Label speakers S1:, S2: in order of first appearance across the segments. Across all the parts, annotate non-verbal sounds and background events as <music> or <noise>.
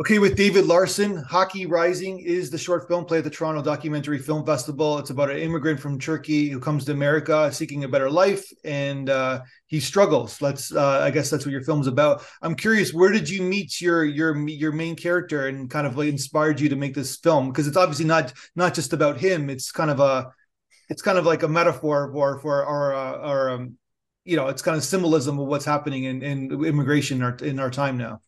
S1: Okay, with David Larson, Hakki Rising is the short film play at the Toronto Documentary Film Festival. It's about an immigrant from Turkey who comes to America seeking a better life, and uh, he struggles. Let's, uh, I guess, that's what your film's about. I'm curious, where did you meet your your your main character, and kind of like inspired you to make this film? Because it's obviously not not just about him. It's kind of a, it's kind of like a metaphor for for our uh, our um, you know, it's kind of symbolism of what's happening in, in immigration in our, in our time now.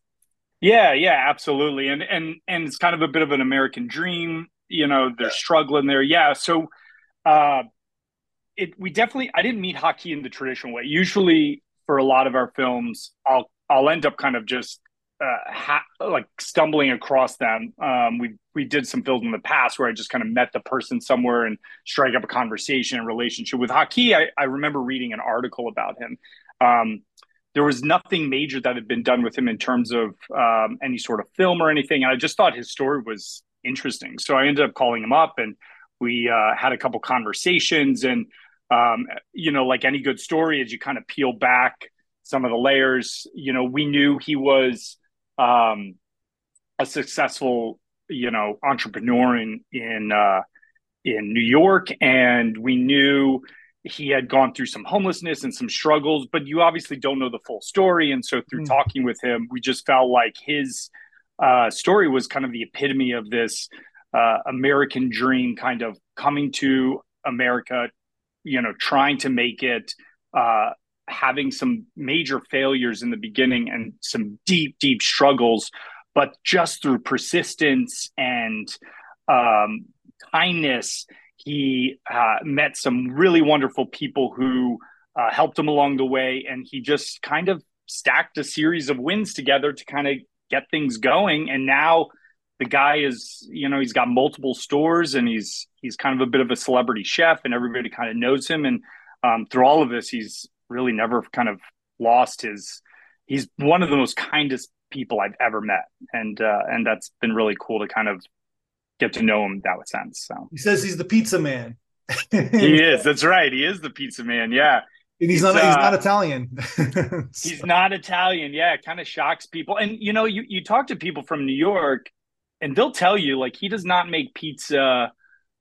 S2: Yeah, yeah, absolutely. And and and it's kind of a bit of an American dream. You know, they're struggling there. Yeah. So uh it we definitely I didn't meet Hakki in the traditional way. Usually for a lot of our films, I'll I'll end up kind of just uh, ha- like stumbling across them. Um, we we did some films in the past where I just kind of met the person somewhere and strike up a conversation and relationship. With Hakki, I, I remember reading an article about him. Um, there was nothing major that had been done with him in terms of um, any sort of film or anything. And I just thought his story was interesting. So I ended up calling him up and we uh, had a couple conversations. And, um, you know, like any good story, as you kind of peel back some of the layers, you know, we knew he was um, a successful, you know, entrepreneur in, in, uh, in New York. And we knew he had gone through some homelessness and some struggles, but you obviously don't know the full story. And so through mm. talking with him, we just felt like his uh, story was kind of the epitome of this uh, American dream, kind of coming to America, you know, trying to make it, uh, having some major failures in the beginning and some deep, deep struggles, but just through persistence and um, kindness he uh, met some really wonderful people who uh, helped him along the way, and he just kind of stacked a series of wins together to kind of get things going. And now the guy is, you know, he's got multiple stores, and he's he's kind of a bit of a celebrity chef, and everybody kind of knows him. And um, through all of this, he's really never kind of lost his. He's one of the most kindest people I've ever met, and uh, and that's been really cool to kind of get to know him that sense. So
S1: he says he's the pizza man.
S2: he is. That's right. He is the pizza man. Yeah.
S1: And he's, he's not. Uh, he's not Italian.
S2: so. <laughs> He's not Italian. Yeah, it kind of shocks people. And you know, you you talk to people from New York, and they'll tell you like he does not make pizza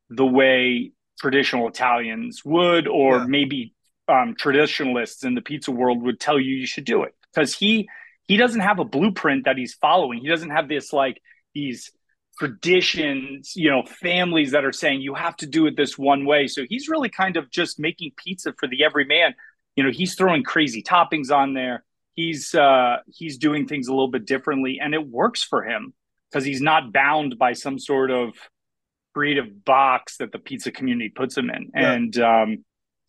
S2: the way traditional Italians would, or yeah. maybe um, traditionalists in the pizza world would tell you you should do it because he he doesn't have a blueprint that he's following. He doesn't have this like these traditions, you know, families that are saying you have to do it this one way. So he's really kind of just making pizza for the everyman. You know, he's throwing crazy toppings on there. He's uh he's doing things a little bit differently and it works for him because he's not bound by some sort of creative box that the pizza community puts him in. Yeah. And um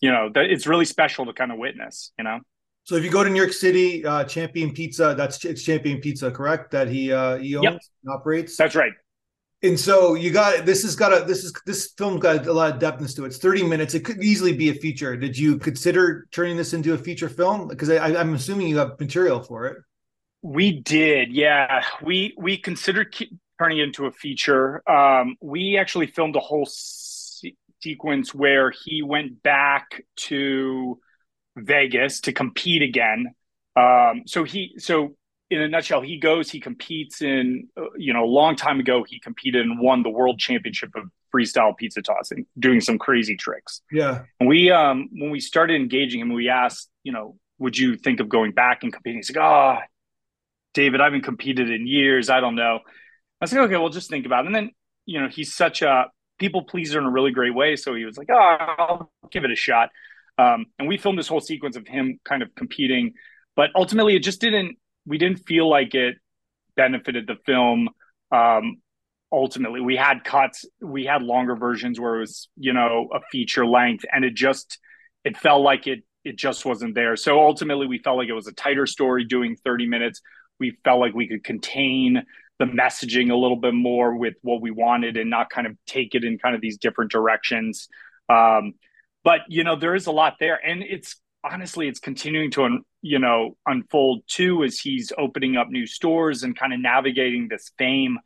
S2: you know, that it's really special to kind of witness, you know.
S1: So if you go to New York City, uh, Champion Pizza, that's it's Champion Pizza, correct? That he uh, he owns yep. operates.
S2: That's right
S1: and so you got this has got a this is this film's got a lot of depthness to it. It's 30 minutes. It could easily be a feature. Did you consider turning this into a feature film? Because I, I'm assuming you have material for it.
S2: We did, yeah. We we considered turning it into a feature. Um, we actually filmed a whole se- sequence where he went back to Vegas to compete again. Um, so he so in a nutshell, he goes, he competes in, uh, you know, a long time ago, he competed and won the world championship of freestyle pizza tossing, doing some crazy tricks.
S1: Yeah.
S2: And we, um, when we started engaging him, we asked, you know, would you think of going back and competing? He's like, oh, David, I haven't competed in years. I don't know. I said, okay, well, just think about it. And then, you know, he's such a people pleaser in a really great way. So he was like, oh, I'll give it a shot. Um, and we filmed this whole sequence of him kind of competing, but ultimately it just didn't we didn't feel like it benefited the film. Um, ultimately, we had cuts, we had longer versions where it was, you know, a feature length, and it just it felt like it it just wasn't there. So ultimately, we felt like it was a tighter story doing 30 minutes. We felt like we could contain the messaging a little bit more with what we wanted and not kind of take it in kind of these different directions. Um, but you know, there is a lot there, and it's honestly, it's continuing to un, you know unfold too as he's opening up new stores and kind of navigating this fame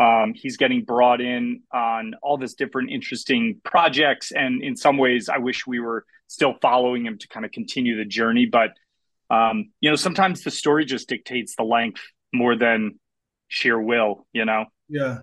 S2: um, he's getting brought in on all this different interesting projects and in some ways i wish we were still following him to kind of continue the journey but um, you know sometimes the story just dictates the length more than sheer will, you know.
S1: Yeah,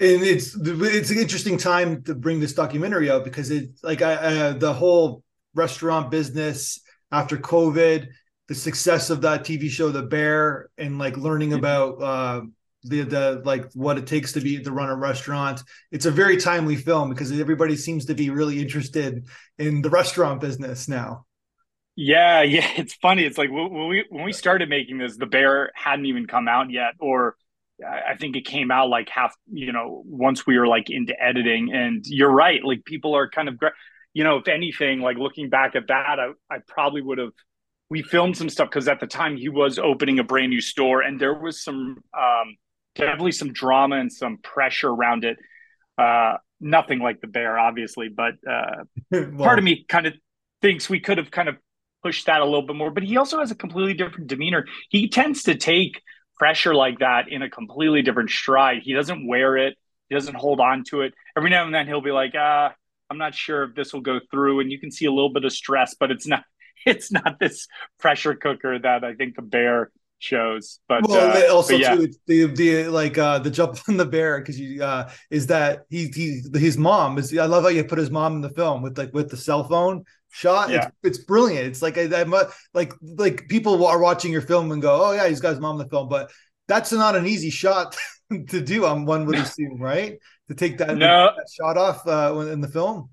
S1: and it's it's an interesting time to bring this documentary out because it's like I, uh, the whole restaurant business after COVID, the success of that TV show, The Bear, and like learning about uh, the the like what it takes to be to run a restaurant. It's a very timely film because everybody seems to be really interested in the restaurant business now.
S2: Yeah, <laughs> yeah, it's funny. It's like when we when we started making this, The Bear hadn't even come out yet, or I think it came out like half, you know, once we were like into editing. And you're right, like people are kind of, you know, if anything, like looking back at that, I, I probably would have. We filmed some stuff because at the time he was opening a brand new store, and there was some um, definitely some drama and some pressure around it. Uh, nothing like the bear, obviously, but uh, <laughs> well, part of me kind of thinks we could have kind of pushed that a little bit more. But he also has a completely different demeanor. He tends to take pressure like that in a completely different stride. He doesn't wear it. He doesn't hold on to it. Every now and then he'll be like, ah, I'm not sure if this will go through. And you can see a little bit of stress, but it's not <laughs> it's not this pressure cooker that I think the bear shows. But well, uh,
S1: also
S2: but yeah.
S1: too, the the like uh the jump <laughs> on the bear because you uh is that he he his mom is I love how you put his mom in the film with like with the cell phone shot. Yeah. It's, it's brilliant. It's like I, am like like people are watching your film and go, oh yeah, he's got his mom in the film, but that's not an easy shot <laughs> to do. On one would assume, right? To take that, no. that shot off uh, in the film.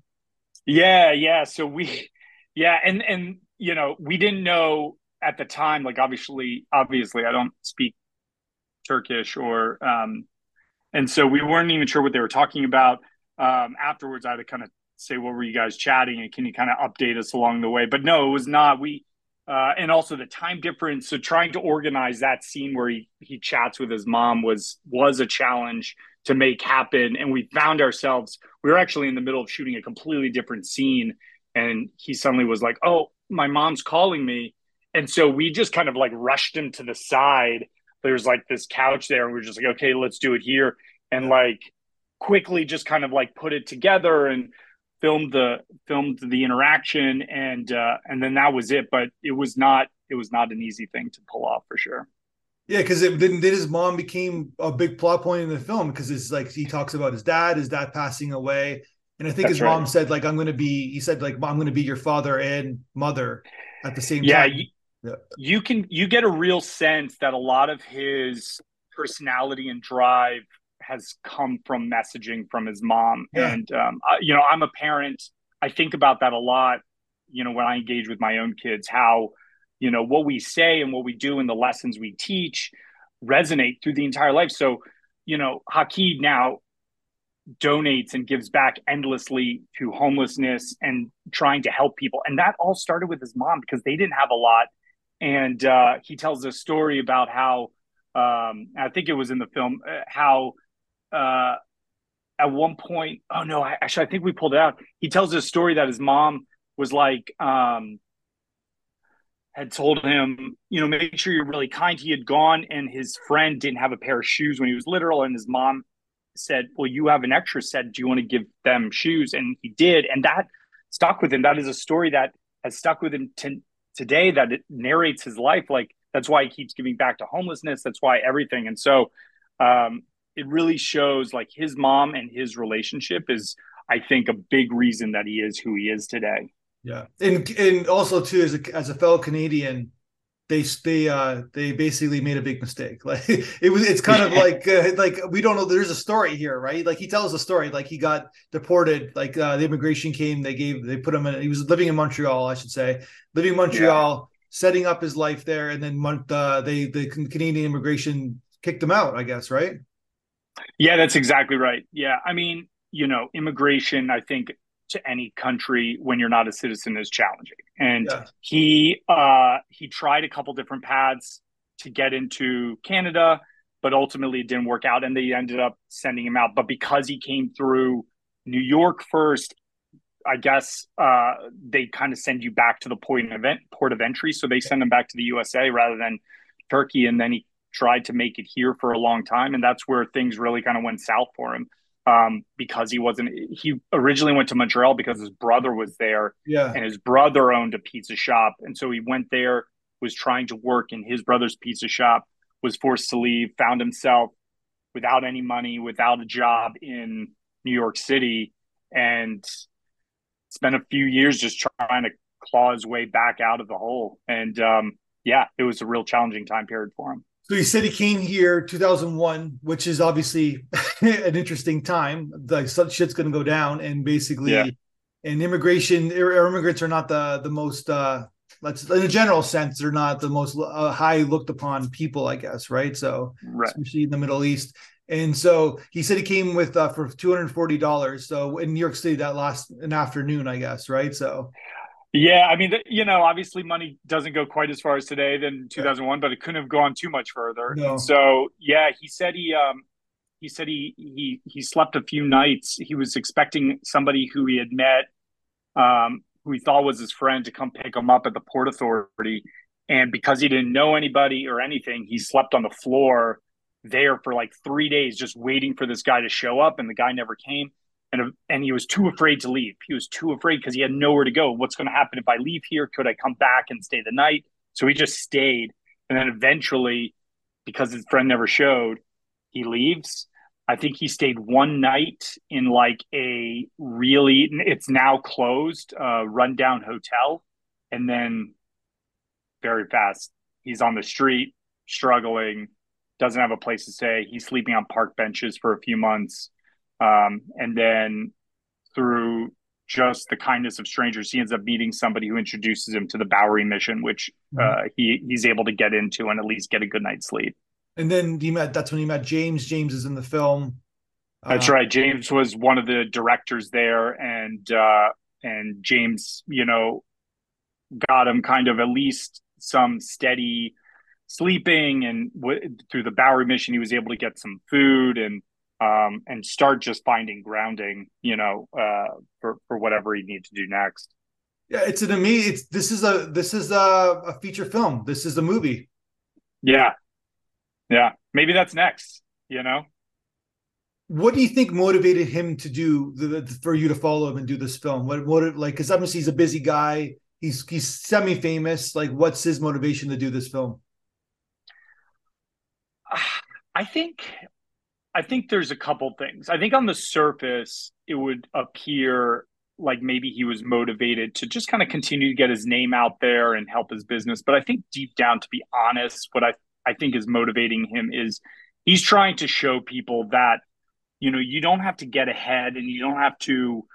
S2: Yeah, yeah. So we, yeah, and and you know we didn't know at the time. Like obviously, obviously, I don't speak Turkish or, um, and so we weren't even sure what they were talking about. Um, afterwards, I had to kind of say, what were you guys chatting? And can you kind of update us along the way? But no, it was not. We, uh, and also the time difference. So trying to organize that scene where he, he chats with his mom was, was a challenge to make happen. And we found ourselves, we were actually in the middle of shooting a completely different scene. And he suddenly was like, oh, my mom's calling me. And so we just kind of like rushed him to the side. There's like this couch there. And we are just like, okay, let's do it here. And like quickly just kind of like put it together and filmed the filmed the interaction and uh, and then that was it. But it was not it was not an easy thing to pull off for sure.
S1: Yeah, because then Did his mom became a big plot point in the film because it's like he talks about his dad, his dad passing away, and I think That's his mom said like I'm going to be. He said like I'm going to be your father and mother at the same
S2: yeah,
S1: time.
S2: You, yeah, you can you get a real sense that a lot of his personality and drive has come from messaging from his mom. Yeah. And, um, I, you know, I'm a parent. I think about that a lot, you know, when I engage with my own kids, how, you know, what we say and what we do and the lessons we teach resonate through the entire life. So, you know, Hakki now donates and gives back endlessly to homelessness and trying to help people. And that all started with his mom because they didn't have a lot. And uh, he tells a story about how, um, I think it was in the film, uh, how uh, at one point, oh no, I, actually, I think we pulled it out. He tells a story that his mom was like, um, had told him, you know, make sure you're really kind. He had gone and his friend didn't have a pair of shoes when he was literal. And his mom said, Well, you have an extra set. Do you want to give them shoes? And he did. And that stuck with him. That is a story that has stuck with him to, today that it narrates his life. Like that's why he keeps giving back to homelessness. That's why everything. And so um, it really shows like his mom and his relationship is I think a big reason that he is who he is today.
S1: Yeah, and and also too as a as a fellow Canadian, they they uh they basically made a big mistake. <laughs> Like it was it's kind of like uh, like we don't know. There's a story here, right? Like he tells a story. Like he got deported. Like uh, the immigration came. They gave they put him in. He was living in Montreal, I should say, living in Montreal, yeah. setting up his life there, and then uh, they the Canadian immigration kicked him out. I guess right.
S2: Yeah, that's exactly right. Yeah. I mean, you know, immigration, I think to any country when you're not a citizen is challenging. And yeah. he uh he tried a couple different paths to get into Canada, but ultimately it didn't work out and they ended up sending him out. But because he came through New York first, I guess uh, they kind of send you back to the point of event, port of entry. So they send him back to the USA rather than Turkey, and then he tried to make it here for a long time, and that's where things really kind of went south for him. Um, because he wasn't he originally went to Montreal because his brother was there,
S1: yeah,
S2: and his brother owned a pizza shop, and so he went there, was trying to work in his brother's pizza shop, was forced to leave, found himself without any money, without a job in New York City, and spent a few years just trying to claw his way back out of the hole. And um, yeah, it was a real challenging time period for him.
S1: So he said he came here 2001, which is obviously <laughs> an interesting time. Like some shit's going to go down, and basically, yeah. and immigration immigrants are not the the most. uh let's in a general sense they're not the most uh, high looked upon people i guess right so right. especially in the middle east and so he said he came with uh, for $240 so in new york city that last an afternoon i guess right so
S2: yeah, I mean, you know, obviously money doesn't go quite as far as today than 2001, but it couldn't have gone too much further. No. So, yeah, he said he um he said he he he slept a few nights. He was expecting somebody who he had met um who he thought was his friend to come pick him up at the port authority and because he didn't know anybody or anything, he slept on the floor there for like 3 days just waiting for this guy to show up and the guy never came and and he was too afraid to leave. He was too afraid because he had nowhere to go. What's going to happen if I leave here? Could I come back and stay the night? So he just stayed, and then eventually, because his friend never showed, he leaves. I think he stayed one night in like a really it's now closed uh, rundown hotel, and then very fast he's on the street struggling, doesn't have a place to stay. He's sleeping on park benches for a few months um, and then through just the kindness of strangers, he ends up meeting somebody who introduces him to the Bowery mission, which mm-hmm. uh, he he's able to get into and at least get a good night's sleep.
S1: And then he met. That's when he met James. James is in the film.
S2: That's uh, right. James was one of the directors there, and uh, and James, you know, got him kind of at least some steady sleeping, and w- through the Bowery mission, he was able to get some food and um, and start just finding grounding, you know, uh, for for whatever you need to do next.
S1: Yeah, it's an amazing. It's this is a this is a, a feature film. This is a movie.
S2: Yeah, yeah. Maybe that's next. You know.
S1: What do you think motivated him to do the, the, for you to follow him and do this film? What what like because obviously he's a busy guy. He's he's semi famous. Like, what's his motivation to do this film? <sighs>
S2: I think I think there's a couple things. I think on the surface, it would appear like maybe he was motivated to just kind of continue to get his name out there and help his business. But I think deep down, to be honest, what I, I think is motivating him is he's trying to show people that, you know, you don't have to get ahead and you don't have to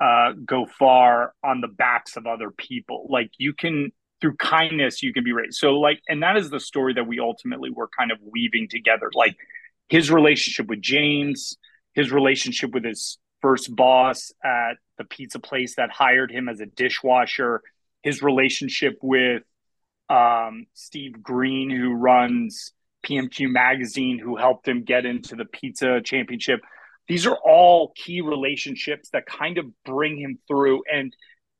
S2: uh, go far on the backs of other people. Like you can, through kindness, you can be raised. So, like, and that is the story that we ultimately were kind of weaving together. Like, his relationship with James, his relationship with his first boss at the pizza place that hired him as a dishwasher, his relationship with um, Steve Green, who runs PMQ Magazine, who helped him get into the pizza championship. These are all key relationships that kind of bring him through. And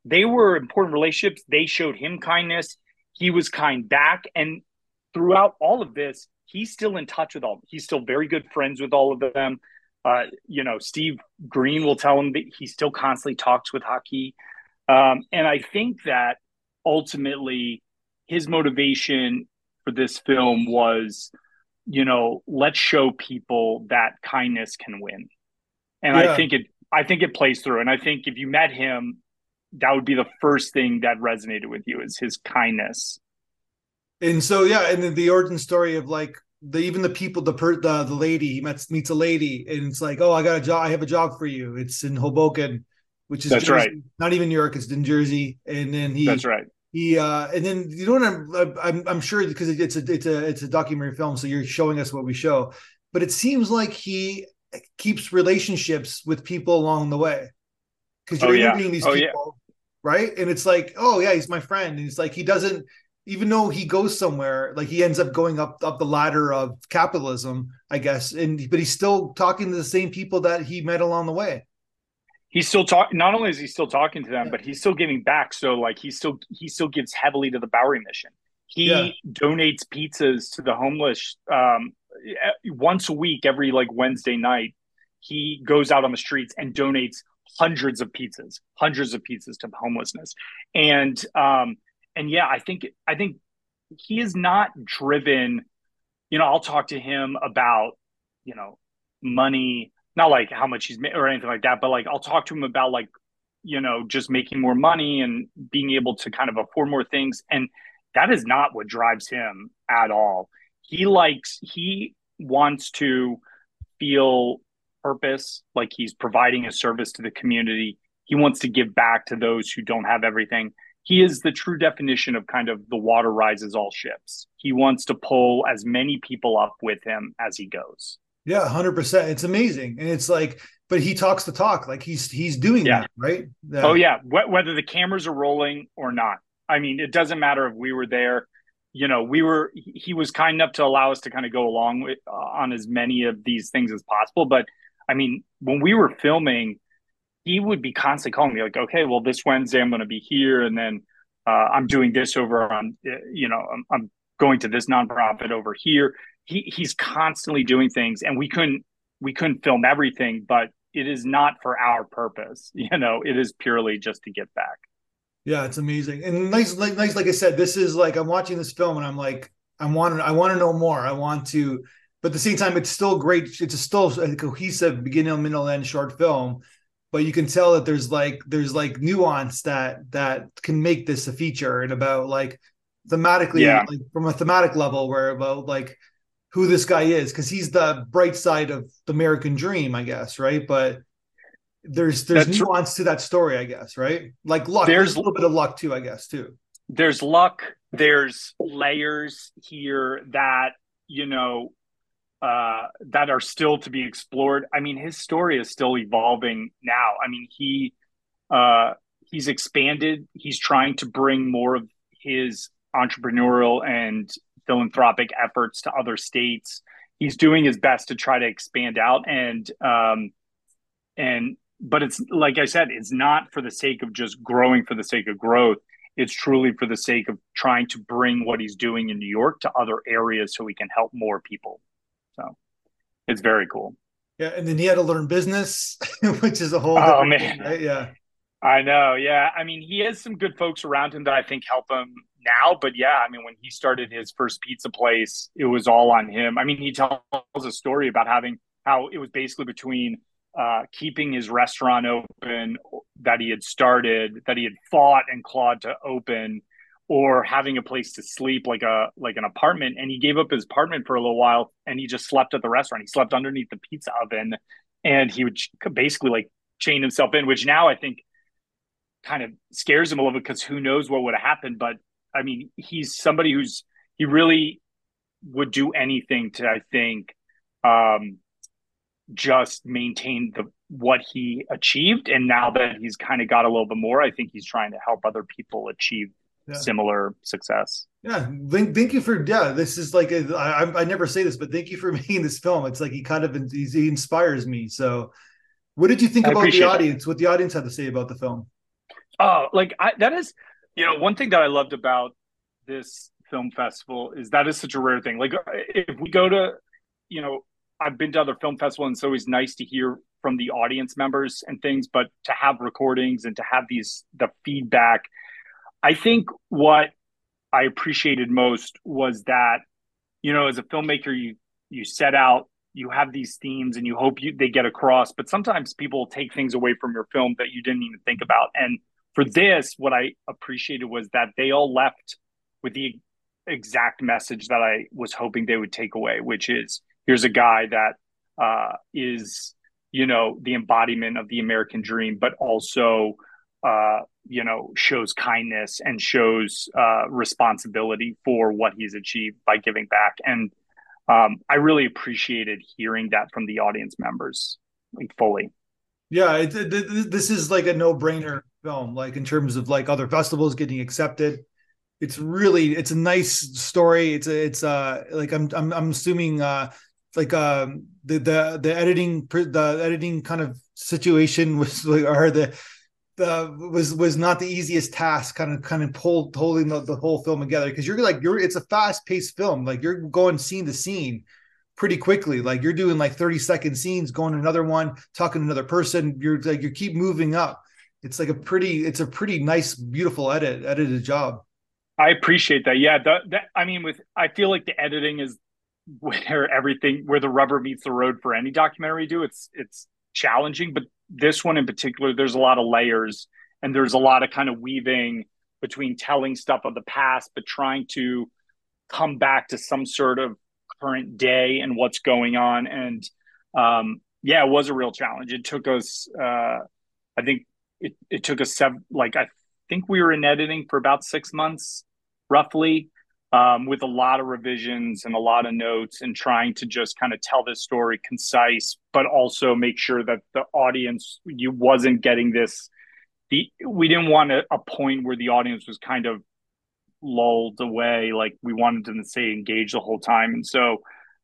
S2: they were important relationships. They showed him kindness. He was kind back. And throughout all of this, he's still in touch with all. He's still very good friends with all of them. Uh, you know, Steve Green will tell him that he still constantly talks with Hakki, Um, and I think that ultimately his motivation for this film was, you know, let's show people that kindness can win. And yeah. I think it I think it plays through. And I think if you met him, that would be the first thing that resonated with you is his kindness
S1: and so yeah, and then the origin story of like the even the people the per the, the lady he meets meets a lady and it's like oh I got a job I have a job for you. It's in Hoboken which is
S2: that's
S1: Jersey.
S2: right.
S1: Not even New York it's in Jersey. And then he
S2: that's right.
S1: he uh and then you know what I'm I'm, I'm sure because it's a it's a it's a documentary film so you're showing us what we show. But it seems like he keeps relationships with people along the way. Because you're oh, interviewing yeah. these oh, people yeah. right? And it's like oh yeah he's my friend. And it's like he doesn't even though he goes somewhere, like he ends up going up up the ladder of capitalism, I guess, and but he's still talking to the same people that he met along the way.
S2: He's still talking. Not only is he still talking to them, yeah. but he's still giving back. So like he still he still gives heavily to the Bowery mission. He yeah. donates pizzas to the homeless um, once a week, every like Wednesday night. He goes out on the streets and donates hundreds of pizzas, hundreds of pizzas to homelessness, and um, and yeah, I think I think he is not driven. You know, I'll talk to him about you know money, not like how much he's made or anything like that, but like I'll talk to him about like, you know, just making more money and being able to kind of afford more things. And that is not what drives him at all. He likes, he wants to feel purpose, like he's providing a service to the community. He wants to give back to those who don't have everything. He is the true definition of kind of the water rises all ships. He wants to pull as many people up with him as he goes.
S1: Yeah, hundred percent. It's amazing, and it's like, but he talks the talk, like he's he's doing yeah. that, right?
S2: Oh yeah, whether the cameras are rolling or not. I mean, it doesn't matter if we were there. You know, we were. He was kind enough to allow us to kind of go along with uh, on as many of these things as possible. But I mean, when we were filming, he would be constantly calling me like, "Okay, well, this Wednesday I'm going to be here, and then uh, I'm doing this over on, you know, I'm, I'm going to this nonprofit over here." he he's constantly doing things, and we couldn't we couldn't film everything, but it is not for our purpose. <laughs> You know, it is purely just to get back.
S1: Yeah, it's amazing and nice, like nice. Like I said, this is like I'm watching this film and I'm like, I want I want to know more. I want to, but at the same time, it's still great. It's still a cohesive beginning, middle, end short film. But you can tell that there's like there's like nuance that that can make this a feature and about like thematically, yeah. like from a thematic level, where about like who this guy is because he's the bright side of the American dream, I guess, right? But there's there's That's nuance to that story, I guess, right? Like luck. There's, there's a little bit of luck too, I guess, too.
S2: There's luck. There's layers here that you know uh, that are still to be explored. I mean, his story is still evolving now. I mean, he uh, he's expanded. He's trying to bring more of his entrepreneurial and philanthropic efforts to other states. He's doing his best to try to expand out and um, and but it's like I said, it's not for the sake of just growing for the sake of growth. It's truly for the sake of trying to bring what he's doing in New York to other areas so he can help more people. So it's very cool.
S1: Yeah, and then he had to learn business, <laughs> which is a whole.
S2: Oh man, thing,
S1: right? yeah.
S2: I know. Yeah, I mean, he has some good folks around him that I think help him now, but yeah, I mean, when he started his first pizza place, it was all on him. I mean, he tells a story about having how it was basically between uh, keeping his restaurant open that he had started, that he had fought and clawed to open, or having a place to sleep like a like an apartment. And he gave up his apartment for a little while, and he just slept at the restaurant. He slept underneath the pizza oven, and he would basically like chain himself in. Which now I think kind of scares him a little bit because who knows what would have happened. But I mean, he's somebody who's he really would do anything to I think um, just maintain the what he achieved. And now that he's kind of got a little bit more, I think he's trying to help other people achieve yeah. similar success.
S1: Yeah, thank, thank you for yeah. This is like a, I, I never say this, but thank you for <laughs> making this film. It's like he kind of he inspires me. So, what did you think I about the audience? That. What the audience had to say about the film?
S2: Oh, like I, that is you know, one thing that I loved about this film festival is that is such a rare thing. Like if we go to, you know, I've been to other film festivals and it's always nice to hear from the audience members and things, but to have recordings and to have these the feedback, I think what I appreciated most was that, you know, as a filmmaker, you you set out, you have these themes and you hope you they get across, but sometimes people take things away from your film that you didn't even think about. And for this, what I appreciated was that they all left with the exact message that I was hoping they would take away, which is here's a guy that uh, is, you know, the embodiment of the American dream, but also, uh, you know, shows kindness and shows uh, responsibility for what he's achieved by giving back. And um, I really appreciated hearing that from the audience members like fully.
S1: Yeah, it, it, this is like a no brainer film like in terms of like other festivals getting accepted it's really it's a nice story it's a it's uh like i'm i'm, I'm assuming uh like um the the the editing the editing kind of situation <laughs> was like or the was was not the easiest task kind of kind of pulled holding the, the whole film together. Because you're like you're it's a fast paced film. Like you're going scene to scene pretty quickly. Like you're doing like 30 second scenes going to another one talking to another person. You're like you keep moving up. It's like a pretty it's a pretty nice beautiful edit edited job.
S2: I appreciate that. Yeah the, the, i mean with i feel like the editing is <laughs> where everything where the rubber meets the road for any documentary do. It's it's challenging but this one in particular there's a lot of layers and there's a lot of kind of weaving between telling stuff of the past but trying to come back to some sort of current day and what's going on. And um yeah it was a real challenge. It took us uh i think it, it took us seven like i think we were in editing for about six months roughly um, with a lot of revisions and a lot of notes and trying to just kind of tell this story concise but also make sure that the audience you wasn't getting this the we didn't want a, a point where the audience was kind of lulled away like we wanted them to stay engaged the whole time. And so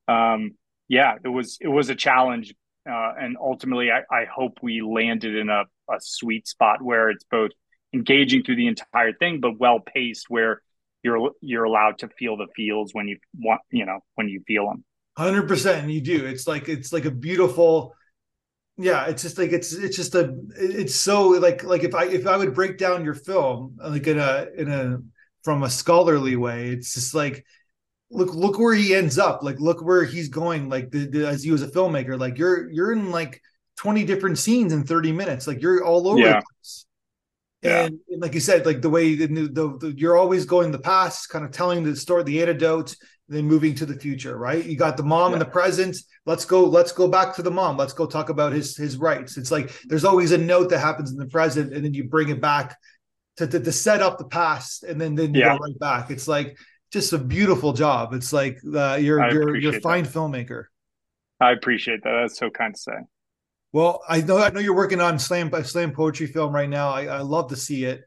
S2: um, yeah it was it was a challenge uh, and ultimately I, I hope we landed in a, a sweet spot where it's both engaging through the entire thing but well paced where you're you're allowed to feel the feels when you want you know when you feel them
S1: 100% and you do. It's like it's like a beautiful yeah it's just like it's it's just a it's so like like if i if i would break down your film like in a in a from a scholarly way it's just like look look where he ends up. Like look where he's going. Like the, the, as you as a filmmaker like you're you're in like 20 different scenes in 30 minutes. Like you're all over yeah. the place and, and, like you said, like the way the, the, the, you're always going the past, kind of telling the story, the antidote, then moving to the future, right? You got the mom yeah. in the present. Let's go. Let's go back to the mom. Let's go talk about his his rights. It's like there's always a note that happens in the present, and then you bring it back to to, to set up the past, and then then you yeah. go right back. It's like just a beautiful job. It's like uh, you're I you're you're a fine that. filmmaker.
S2: I appreciate that. That's so kind to say.
S1: Well, I know I know you're working on slam slam poetry film right now. I, I love to see it,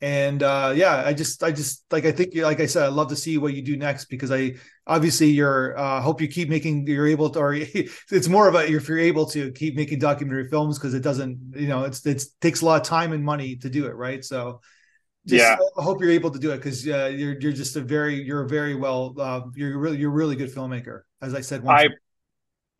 S1: and uh, yeah, I just I just like I think like I said, I love to see what you do next because I obviously you're uh, hope you keep making you're able to or <laughs> it's more of a if you're able to keep making documentary films because it doesn't you know it's it takes a lot of time and money to do it right so. Just, yeah, I hope you're able to do it because uh, you're you're just a very you're a very well uh, you're really you're a really good filmmaker as I said.
S2: I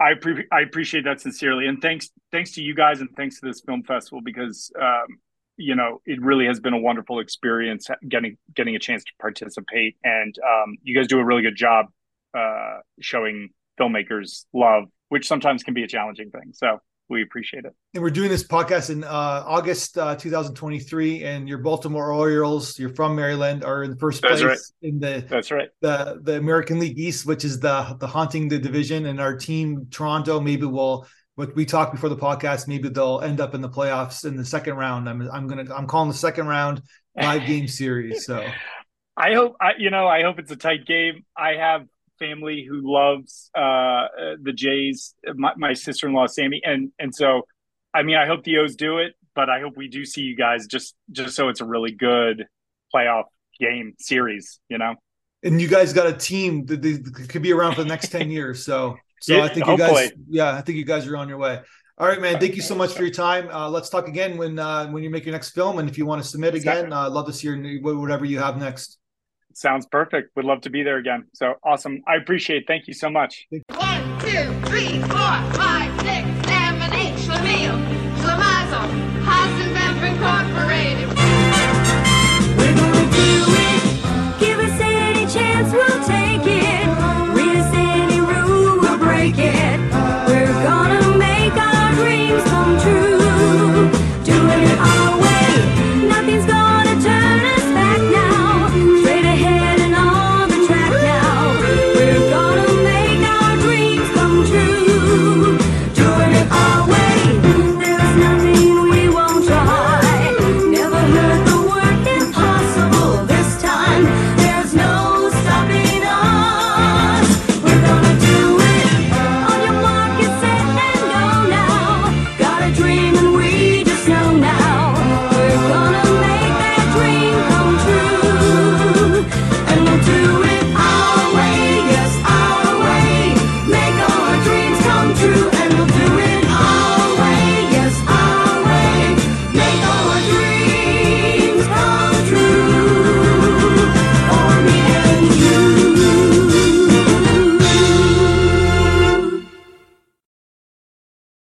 S2: I pre- I appreciate that sincerely, and thanks thanks to you guys, and thanks to this film festival because um, you know it really has been a wonderful experience getting getting a chance to participate, and um, you guys do a really good job uh, showing filmmakers love, which sometimes can be a challenging thing. So we appreciate it.
S1: And we're doing this podcast in uh, August uh, 2023, and your Baltimore Orioles, you're from Maryland, are in first place
S2: right.
S1: in the
S2: that's right
S1: the the American League East, which is the the haunting the division. And our team Toronto maybe will. What we talked before the podcast, maybe they'll end up in the playoffs in the second round. I'm I'm gonna I'm calling the second round five <laughs> game series. So
S2: I hope I you know I hope it's a tight game. I have family who loves uh, the Jays. My, my sister in law Sammy, and and so, I mean, I hope the O's do it, but I hope we do see you guys just just so it's a really good playoff game series. You know.
S1: And you guys got a team that, that could be around for the next ten <laughs> years. So so yeah, I think hopefully. you guys, yeah, I think you guys are on your way. All right, man. Thank you so much for your time. Uh, let's talk again when uh, when you make your next film, and if you want to submit again, uh, love to see your whatever you have next.
S2: Sounds perfect. Would love to be there again. So awesome. I appreciate it. Thank you so much.
S3: One, two, three, four, five,